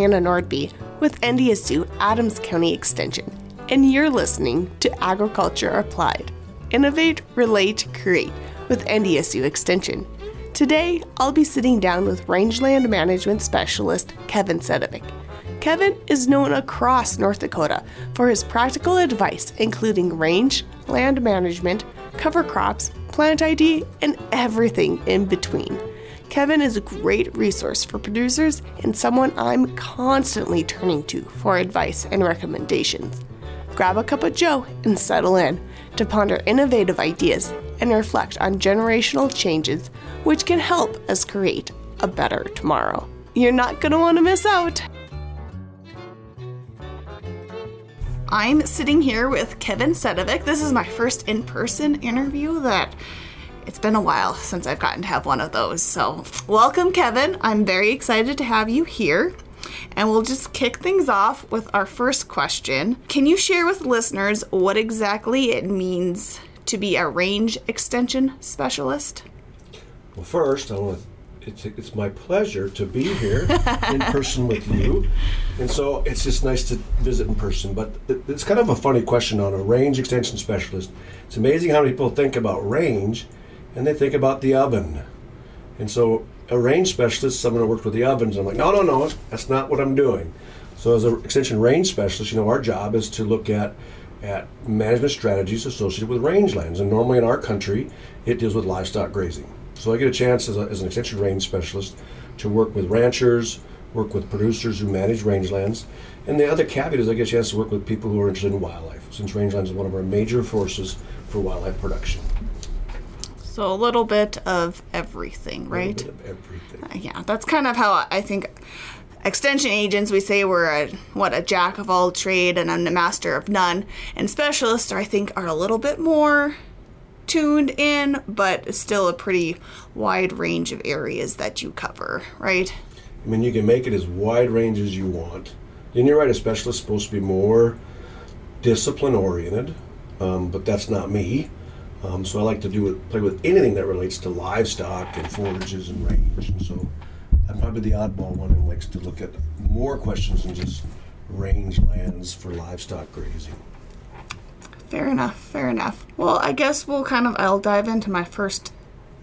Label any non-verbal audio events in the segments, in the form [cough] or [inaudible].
Hannah Nordby with NDSU Adams County Extension, and you're listening to Agriculture Applied. Innovate, Relate, Create with NDSU Extension. Today, I'll be sitting down with rangeland management specialist Kevin Sedivec. Kevin is known across North Dakota for his practical advice, including range, land management, cover crops, plant ID, and everything in between. Kevin is a great resource for producers and someone I'm constantly turning to for advice and recommendations. Grab a cup of Joe and settle in to ponder innovative ideas and reflect on generational changes which can help us create a better tomorrow. You're not going to want to miss out. I'm sitting here with Kevin Sedivec. This is my first in person interview that it's been a while since I've gotten to have one of those. So, welcome, Kevin. I'm very excited to have you here. And we'll just kick things off with our first question. Can you share with listeners what exactly it means to be a range extension specialist? Well, first, I want to it's, it's my pleasure to be here [laughs] in person with you. And so it's just nice to visit in person. But it's kind of a funny question on a range extension specialist. It's amazing how many people think about range and they think about the oven. And so a range specialist, someone who works with the ovens, I'm like, no, no, no, that's not what I'm doing. So as an extension range specialist, you know, our job is to look at at management strategies associated with rangelands. And normally in our country, it deals with livestock grazing. So I get a chance as, a, as an extension range specialist to work with ranchers, work with producers who manage rangelands. And the other caveat is I get a chance to work with people who are interested in wildlife, since rangelands is one of our major forces for wildlife production. So a little bit of everything, right? Of everything. Uh, yeah, that's kind of how I think extension agents we say we're a what a jack of all trade and a master of none and specialists i think are a little bit more tuned in, but still a pretty wide range of areas that you cover, right? I mean, you can make it as wide range as you want. And you're right, a specialist is supposed to be more discipline oriented, um, but that's not me. Um, so I like to do play with anything that relates to livestock and forages and range. And so I'm probably the oddball one who likes to look at more questions than just range lands for livestock grazing. Fair enough, fair enough. Well, I guess we'll kind of, I'll dive into my first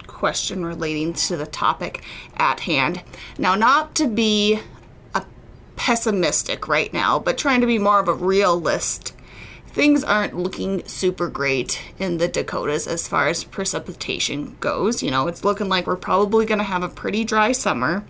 question relating to the topic at hand. Now, not to be a pessimistic right now, but trying to be more of a realist. Things aren't looking super great in the Dakotas as far as precipitation goes. You know, it's looking like we're probably going to have a pretty dry summer.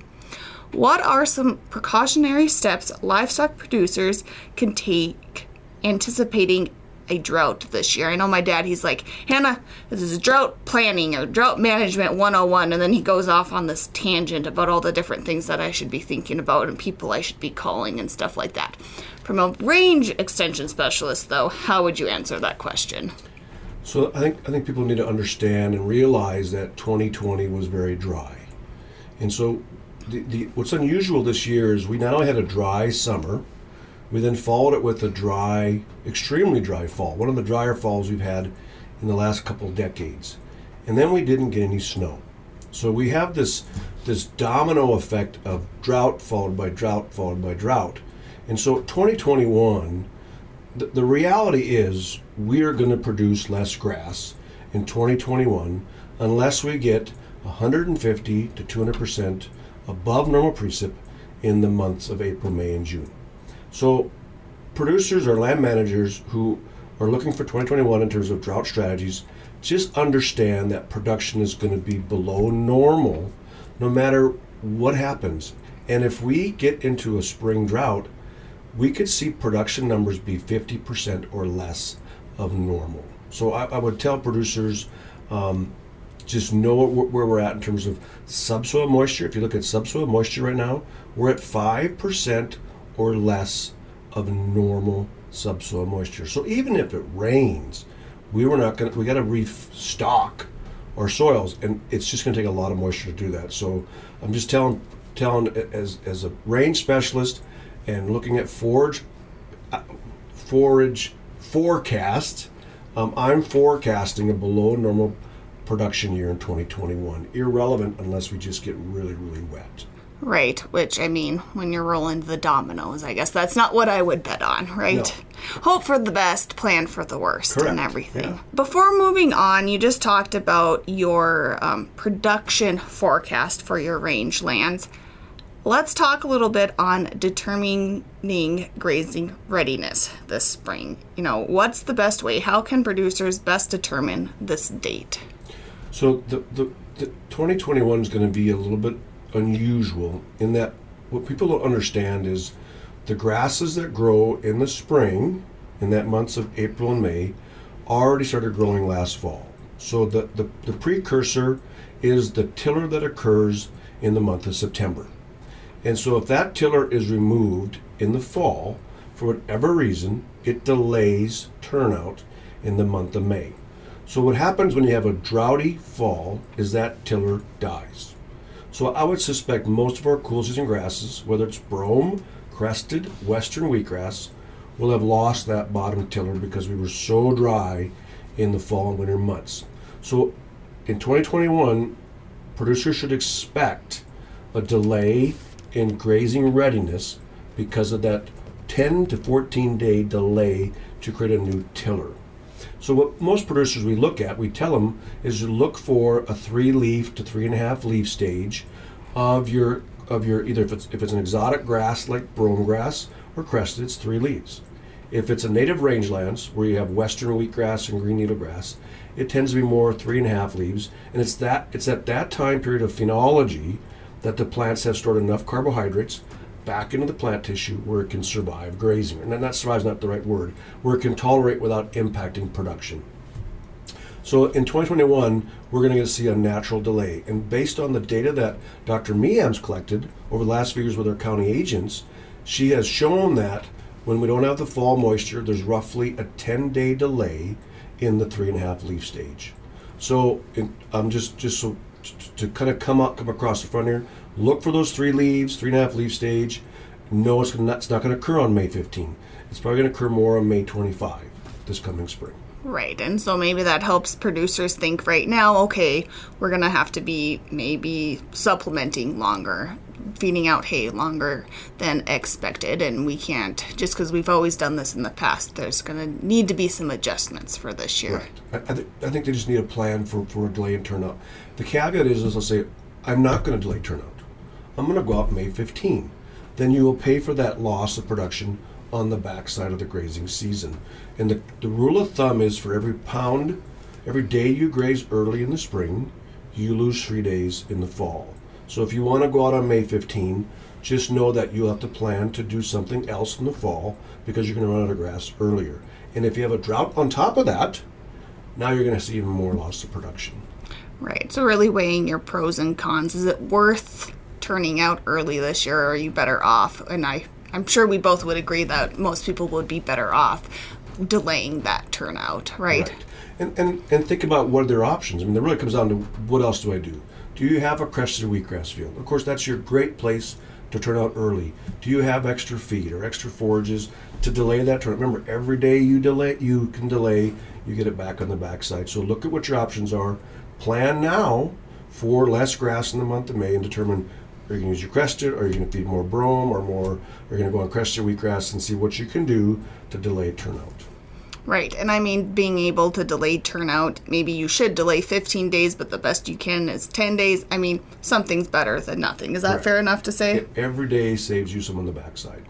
What are some precautionary steps livestock producers can take anticipating a drought this year. I know my dad, he's like, Hannah, this is drought planning or drought management 101. And then he goes off on this tangent about all the different things that I should be thinking about and people I should be calling and stuff like that. From a range extension specialist, though, how would you answer that question? So I think I think people need to understand and realize that 2020 was very dry, and so the, the, what's unusual this year is we not only had a dry summer, we then followed it with a dry, extremely dry fall, one of the drier falls we've had in the last couple decades. And then we didn't get any snow. So we have this this domino effect of drought followed by drought followed by drought. And so 2021 the, the reality is we are going to produce less grass in 2021 unless we get 150 to 200% above normal precip in the months of April, May, and June. So, producers or land managers who are looking for 2021 in terms of drought strategies, just understand that production is going to be below normal no matter what happens. And if we get into a spring drought, we could see production numbers be 50% or less of normal. So I, I would tell producers um, just know where we're at in terms of subsoil moisture. If you look at subsoil moisture right now, we're at 5% or less of normal subsoil moisture. So even if it rains, we were not going to, we got to restock our soils and it's just going to take a lot of moisture to do that. So I'm just telling, telling as, as a range specialist and looking at forage, uh, forage forecast, um, I'm forecasting a below normal production year in 2021, irrelevant unless we just get really, really wet. Right, which I mean, when you're rolling the dominoes, I guess that's not what I would bet on, right? No. Hope for the best, plan for the worst, and everything. yeah. Before moving on, you just talked about your um, production forecast for your rangelands. Let's talk a little bit on determining grazing readiness this spring. You know, what's the best way? How can producers best determine this date? So the, the, the 2021 is going to be a little bit unusual in that what people don't understand is the grasses that grow in the spring, in that months of April and May, already started growing last fall. So the, the, the precursor is the tiller that occurs in the month of September. And so if that tiller is removed in the fall, for whatever reason, it delays turnout in the month of May. So what happens when you have a droughty fall is that tiller dies. So I would suspect most of our cool season grasses, whether it's brome, crested, western wheatgrass, will have lost that bottom tiller because we were so dry in the fall and winter months. So in 2021, producers should expect a delay in grazing readiness because of that 10 to 14 day delay to create a new tiller. So what most producers we look at, we tell them is look for a three leaf to three and a half leaf stage of your of your either if it's if it's an exotic grass like brome grass or crested, it's three leaves. If it's a native rangelands where you have western wheatgrass and green needlegrass, it tends to be more three and a half leaves, and it's that it's at that time period of phenology that the plants have stored enough carbohydrates back into the plant tissue where it can survive grazing. And that survive is not the right word, where it can tolerate without impacting production. So in 2021, we're going to see a natural delay. And based on the data that Dr. Meehan's collected over the last few years with our county agents, she has shown that when we don't have the fall moisture, there's roughly a 10 day delay in the three and a half leaf stage. So I'm just just so t- to kind of come up come across the front here, look for those three leaves, three and a half leaf stage. No, it's not, it's not going to occur on May 15. It's probably going to occur more on May 25 this coming spring. Right, and so maybe that helps producers think right now, okay, we're gonna have to be maybe supplementing longer, feeding out hay longer than expected, and we can't just because we've always done this in the past. There's gonna need to be some adjustments for this year. I, I, th- I think they just need a plan for, for a delay in turnout. The caveat is, is I'll say, I'm not going to delay turnout. I'm going to go out May 15. Then you will pay for that loss of production on the backside of the grazing season. And the, the rule of thumb is for every pound, every day you graze early in the spring, you lose three days in the fall. So if you want to go out on May 15, just know that you'll have to plan to do something else in the fall because you're going to run out of grass earlier. And if you have a drought on top of that, now you're going to see even more loss of production. Right. So really weighing your pros and cons. Is it worth turning out early this year are you better off? And I I'm sure we both would agree that most people would be better off delaying that turnout, right? Right. And, and, and think about what are their options. I mean, it really comes down to what else do I do? Do you have a crested wheatgrass field? Of course, that's your great place to turn out early. Do you have extra feed or extra forages to delay that turn? Remember, every day you delay, you can delay, you get it back on the backside. So look at what your options are. Plan now for less grass in the month of May and determine are you going to use your crested, or are you going to feed more brome, or more, are you going to go on crested wheatgrass and see what you can do to delay turnout. Right. And I mean, being able to delay turnout, maybe you should delay 15 days, but the best you can is 10 days. I mean, something's better than nothing. Is that Correct. fair enough to say? Every day saves you some on the backside.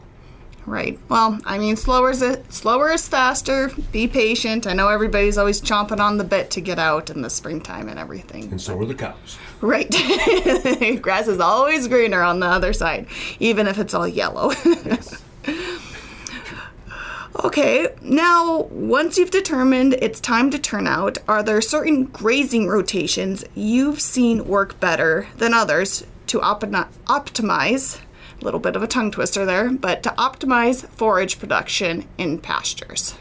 Right. Well, I mean, slower is slower is faster. Be patient. I know everybody's always chomping on the bit to get out in the springtime and everything. And so are the cows. Right. [laughs] Grass is always greener on the other side, even if it's all yellow. [laughs] okay, now once you've determined it's time to turn out, are there certain grazing rotations you've seen work better than others to optimi- optimize? A little bit of a tongue twister there, but to optimize forage production in pastures.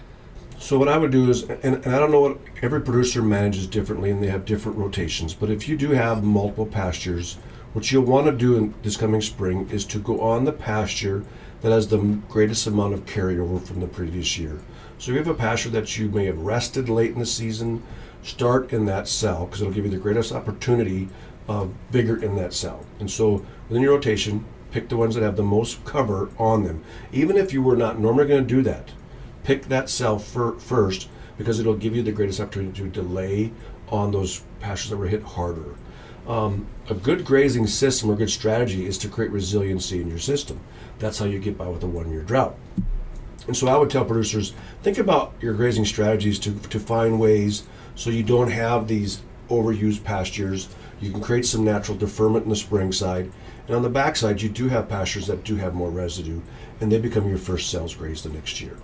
So what I would do is, and, and I don't know what every producer manages differently, and they have different rotations. But if you do have multiple pastures, what you'll want to do in this coming spring is to go on the pasture that has the greatest amount of carryover from the previous year. So if you have a pasture that you may have rested late in the season, start in that cell because it'll give you the greatest opportunity of vigor in that cell. And so within your rotation, pick the ones that have the most cover on them. Even if you were not normally going to do that, pick that cell fir- first because it'll give you the greatest opportunity to delay on those pastures that were hit harder. Um, a good grazing system or good strategy is to create resiliency in your system. That's how you get by with a one year drought. And so I would tell producers think about your grazing strategies to, to find ways so you don't have these overused pastures. You can create some natural deferment in the spring side. And on the back side, you do have pastures that do have more residue, and they become your first sales grazed the next year.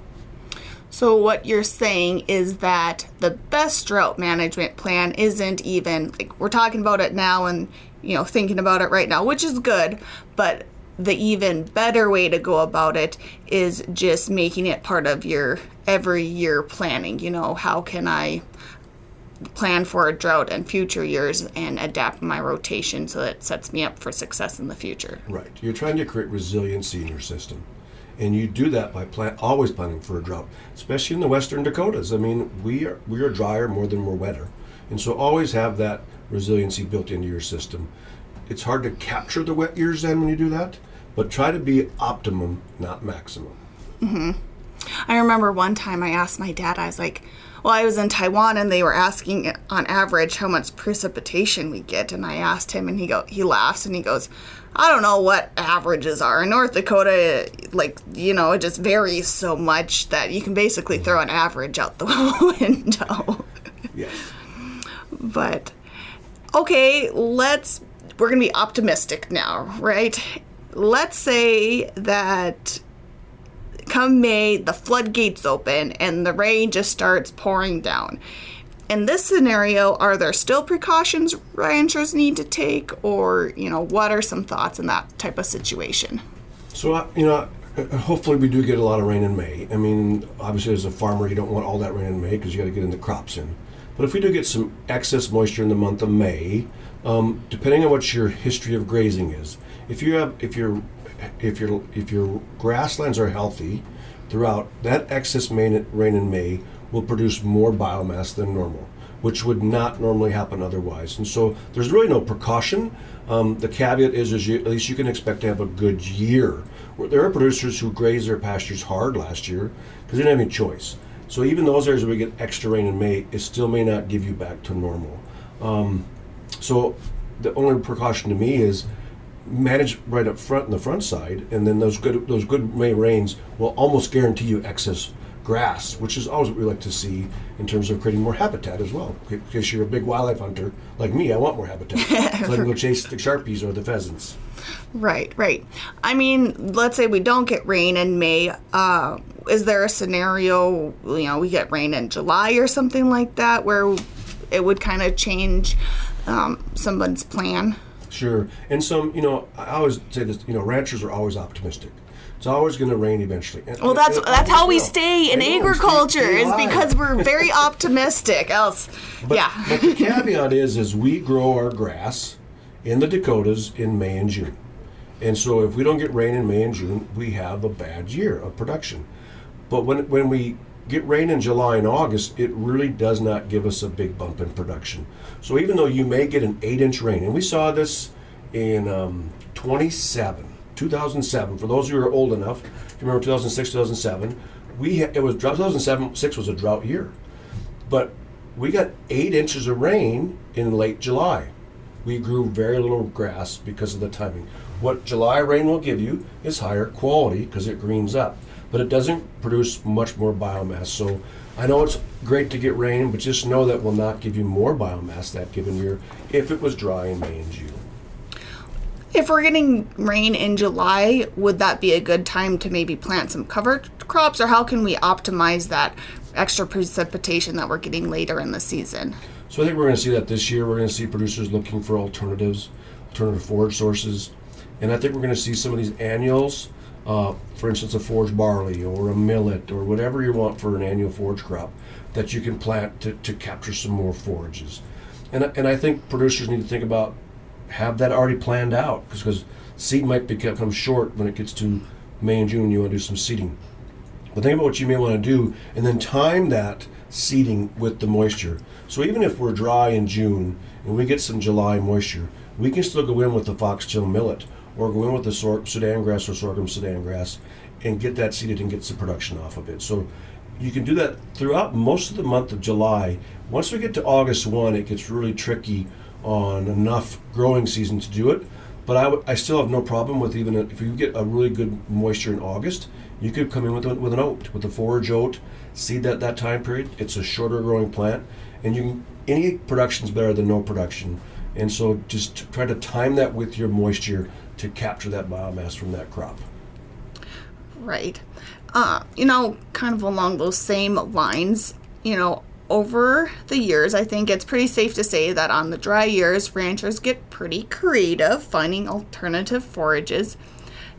So, what you're saying is that the best drought management plan isn't even like we're talking about it now and you know thinking about it right now, which is good, but the even better way to go about it is just making it part of your every year planning. You know, how can I plan for a drought and future years and adapt my rotation so that it sets me up for success in the future? Right. You're trying to create resiliency in your system. And you do that by plan- always planning for a drought, especially in the western Dakotas. I mean, we are, we are drier more than we're wetter. And so always have that resiliency built into your system. It's hard to capture the wet years then when you do that, but try to be optimum, not maximum. Mm-hmm. I remember one time I asked my dad, I was like, well, I was in Taiwan and they were asking on average how much precipitation we get, and I asked him, and he go he laughs and he goes, I don't know what averages are in North Dakota. Like you know, it just varies so much that you can basically throw an average out the [laughs] window. Yes. but okay, let's we're gonna be optimistic now, right? Let's say that come May, the floodgates open and the rain just starts pouring down. In this scenario, are there still precautions ranchers need to take, or you know, what are some thoughts in that type of situation? So you know, hopefully we do get a lot of rain in May. I mean, obviously as a farmer, you don't want all that rain in May because you got to get in the crops in. But if we do get some excess moisture in the month of May, um, depending on what your history of grazing is, if you have if your if your if your grasslands are healthy throughout, that excess rain in May will produce more biomass than normal, which would not normally happen otherwise. And so there's really no precaution. Um, the caveat is, is you, at least you can expect to have a good year. There are producers who grazed their pastures hard last year because they didn't have any choice. So even those areas where we get extra rain in May, it still may not give you back to normal. Um, so the only precaution to me is manage right up front in the front side, and then those good those good May rains will almost guarantee you excess grass, which is always what we like to see in terms of creating more habitat as well. Because you're a big wildlife hunter like me, I want more habitat. so I can go chase the sharpies or the pheasants. Right, right. I mean, let's say we don't get rain in May. Uh, is there a scenario, you know, we get rain in July or something like that where it would kind of change um, someone's plan? Sure. And some, you know, I always say this, you know, ranchers are always optimistic. It's always going to rain eventually. And, well, that's that's how we stay in agriculture is because we're very [laughs] optimistic. Else, but, yeah. but the caveat is, is we grow our grass in the Dakotas in May and June, and so if we don't get rain in May and June, we have a bad year of production. But when when we get rain in July and August, it really does not give us a big bump in production. So even though you may get an eight inch rain, and we saw this in um, 27 2007. For those who are old enough, if you remember 2006, 2007, we ha- it was 2007 six was a drought year, but we got eight inches of rain in late July. We grew very little grass because of the timing. What July rain will give you is higher quality because it greens up, but it doesn't produce much more biomass. So I know it's great to get rain, but just know that will not give you more biomass that given year if it was dry in May and June. If we're getting rain in July, would that be a good time to maybe plant some cover crops, or how can we optimize that extra precipitation that we're getting later in the season? So I think we're going to see that this year. We're going to see producers looking for alternatives, alternative forage sources, and I think we're going to see some of these annuals. Uh, for instance, a forage barley or a millet or whatever you want for an annual forage crop that you can plant to, to capture some more forages. And, and I think producers need to think about have that already planned out because seed might become short when it gets to May and June. You want to do some seeding, but think about what you may want to do, and then time that seeding with the moisture. So even if we're dry in June and we get some July moisture, we can still go in with the foxtail millet or go in with the sor- Sudan grass or sorghum Sudan grass and get that seeded and get some production off of it. So you can do that throughout most of the month of July. Once we get to August 1, it gets really tricky on enough growing season to do it. But I, w- I still have no problem with even if you get a really good moisture in August, you could come in with, a, with an oat, with a forage oat, seed that that time period. It's a shorter growing plant, and you can, any production is better than no production. And so just try to time that with your moisture to capture that biomass from that crop. Right. Uh, you know, kind of along those same lines, you know, over the years, I think it's pretty safe to say that on the dry years, ranchers get pretty creative finding alternative forages.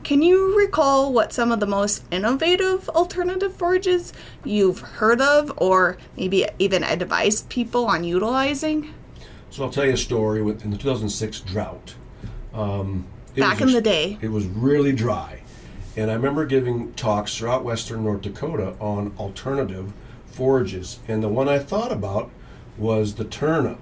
Can you recall what some of the most innovative alternative forages you've heard of or maybe even advised people on utilizing? So I'll tell you a story with in the 2006 drought. Um, it Back in the day. it was really dry, and I remember giving talks throughout western North Dakota on alternative forages, and the one I thought about was the turnip.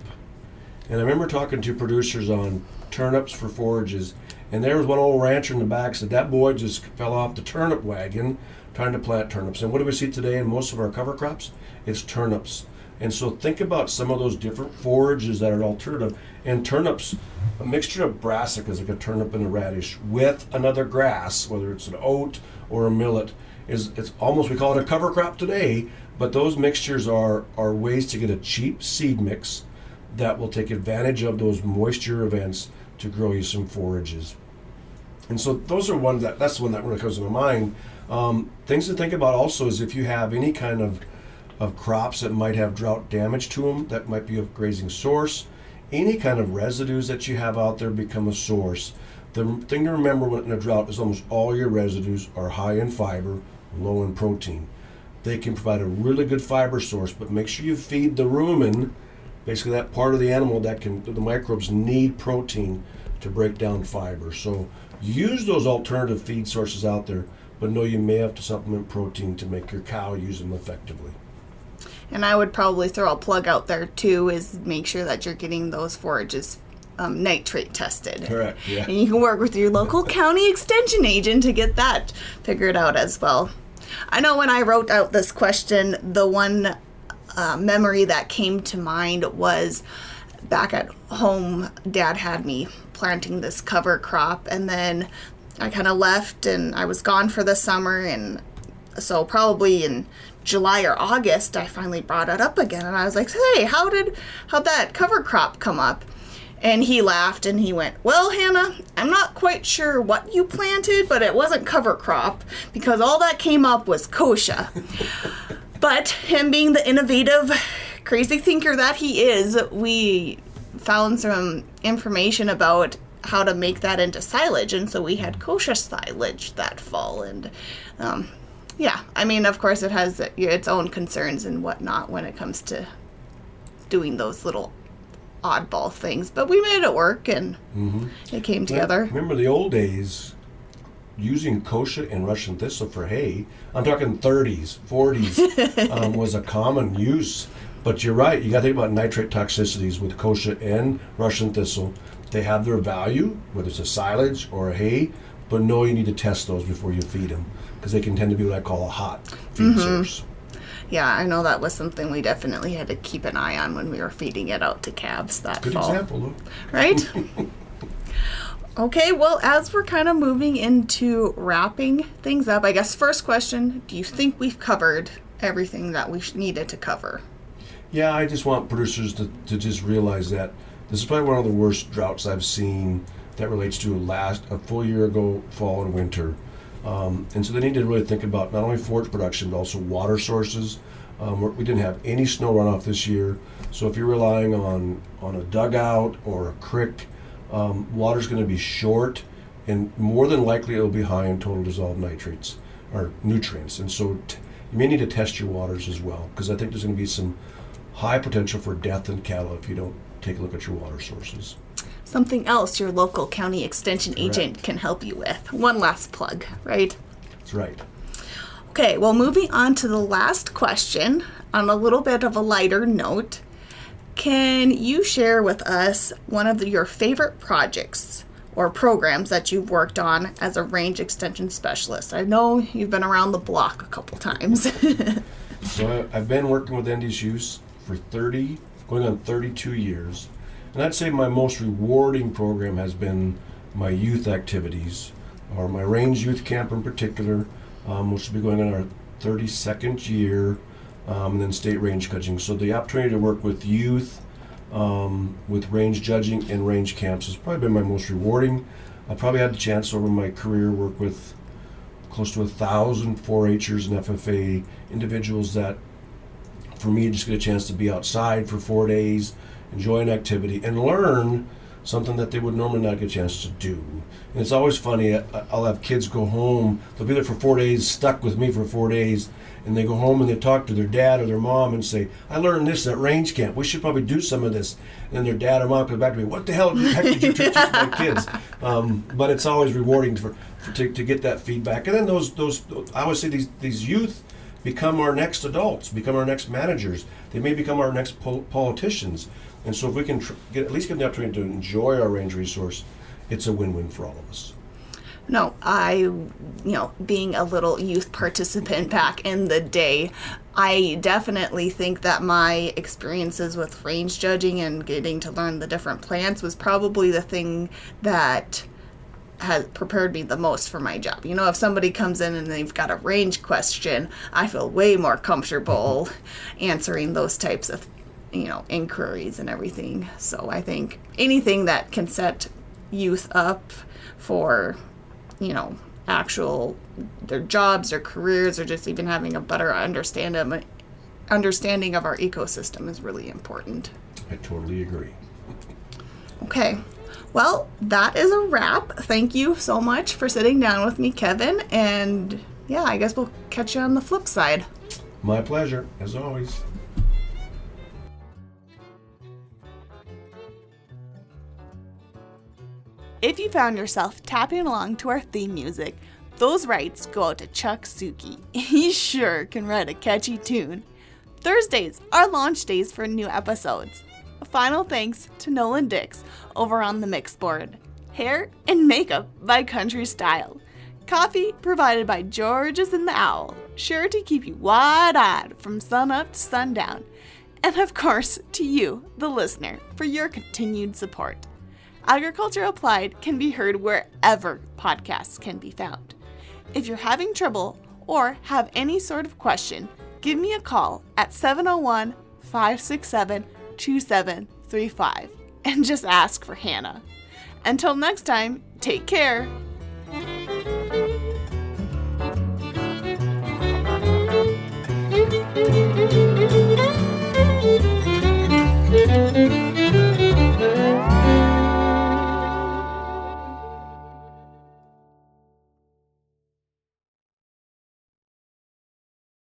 And I remember talking to producers on turnips for forages, and there was one old rancher in the back said that boy just fell off the turnip wagon trying to plant turnips. And what do we see today in most of our cover crops? It's turnips. And so think about some of those different forages that are alternative. And turnips, a mixture of brassicas, like a turnip and a radish, with another grass, whether it's an oat or a millet, is it's almost we call it a cover crop today. But those mixtures are are ways to get a cheap seed mix that will take advantage of those moisture events to grow you some forages. And so those are one that that's the one that really comes to my mind. Um, things to think about also is if you have any kind of of crops that might have drought damage to them, that might be a grazing source. Any kind of residues that you have out there become a source. The thing to remember when in a drought is almost all your residues are high in fiber, low in protein. They can provide a really good fiber source, but make sure you feed the rumen, basically that part of the animal that can the microbes need protein to break down fiber. So use those alternative feed sources out there, but know you may have to supplement protein to make your cow use them effectively. And I would probably throw a plug out there too is make sure that you're getting those forages um, nitrate tested. Correct. Yeah. And you can work with your local [laughs] county extension agent to get that figured out as well. I know when I wrote out this question, the one uh, memory that came to mind was back at home, dad had me planting this cover crop, and then I kind of left and I was gone for the summer. And so, probably in July or August, I finally brought it up again, and I was like, "Hey, how did how'd that cover crop come up?" And he laughed and he went, Well, Hannah, I'm not quite sure what you planted, but it wasn't cover crop because all that came up was kochia. [laughs] but him being the innovative, crazy thinker that he is, we found some information about how to make that into silage. And so we had kochia silage that fall. And um, yeah, I mean, of course, it has its own concerns and whatnot when it comes to doing those little oddball things, but we made it work and it came together. Remember the old days using kochia and Russian thistle for hay. I'm talking 30s, 40s [laughs] um, was a common use. But you're right. You got to think about nitrate toxicities with kochia and Russian thistle. They have their value, whether it's a silage or a hay. But no, you need to test those before you feed them because they can tend to be what I call a hot feed mm-hmm. source. Yeah, I know that was something we definitely had to keep an eye on when we were feeding it out to calves that Good fall. example, Lou. Right? [laughs] okay, well, as we're kind of moving into wrapping things up, I guess first question do you think we've covered everything that we needed to cover? Yeah, I just want producers to, to just realize that this is probably one of the worst droughts I've seen that relates to last a full year ago, fall and winter. Um, and so they need to really think about not only forage production but also water sources. Um, we're- didn't have any snow runoff this year, so if you're relying on on a dugout or a creek, um, water's going to be short, and more than likely it'll be high in total dissolved nitrates or nutrients. And so t- you may need to test your waters as well because I think there's going to be some high potential for death in cattle if you don't take a look at your water sources. Something else your local county extension agent can help you with. One last plug, right? That's right. Okay, well, moving on to the last question on a little bit of a lighter note. Can you share with us one of the, your favorite projects or programs that you've worked on as a range extension specialist? I know you've been around the block a couple times. [laughs] so I've been working with NDSUs for 30, going on 32 years. And I'd say my most rewarding program has been my youth activities, or my range youth camp in particular, um, which will be going on our 32nd year, um, and then state range judging. So the opportunity to work with youth, um, with range judging and range camps has probably been my most rewarding. I probably had the chance over my career work with close to a thousand 4-Hers and FFA individuals that, for me, just get a chance to be outside for four days, enjoy an activity, and learn something that they would normally not get a chance to do. And it's always funny. I'll have kids go home. They'll be there for four days, stuck with me for four days, and they go home and they talk to their dad or their mom and say, "I learned this at range camp. We should probably do some of this." And then their dad or mom comes back to me, "What the hell the heck did you teach my [laughs] kids?" Um, but it's always rewarding for, for to, to get that feedback. And then those those I always say these these youth become our next adults, become our next managers. They may become our next pol- politicians. And so if we can tr- get, at least get the opportunity to enjoy our range resource, it's a win-win for all of us. No, I, you know, being a little youth participant [laughs] back in the day, I definitely think that my experiences with range judging and getting to learn the different plants was probably the thing that has prepared me the most for my job. You know, if somebody comes in and they've got a range question, I feel way more comfortable [laughs] answering those types of, you know, inquiries and everything. So I think anything that can set youth up for you know, actual their jobs or careers or just even having a better understanding understanding of our ecosystem is really important. I totally agree. Okay. Well, that is a wrap. Thank you so much for sitting down with me, Kevin, and yeah, I guess we'll catch you on the flip side. My pleasure, as always. If you found yourself tapping along to our theme music, those rights go out to Chuck Suki. [laughs] He sure can write a catchy tune. Thursdays are launch days for new episodes. A final thanks to Nolan Dix over on the mix board. Hair and makeup by Country Style. Coffee provided by George's and the Owl, sure to keep you wide eyed from sunup to sundown. And of course, to you, the listener, for your continued support. Agriculture Applied can be heard wherever podcasts can be found. If you're having trouble or have any sort of question, give me a call at 701 567 2735 and just ask for Hannah. Until next time, take care.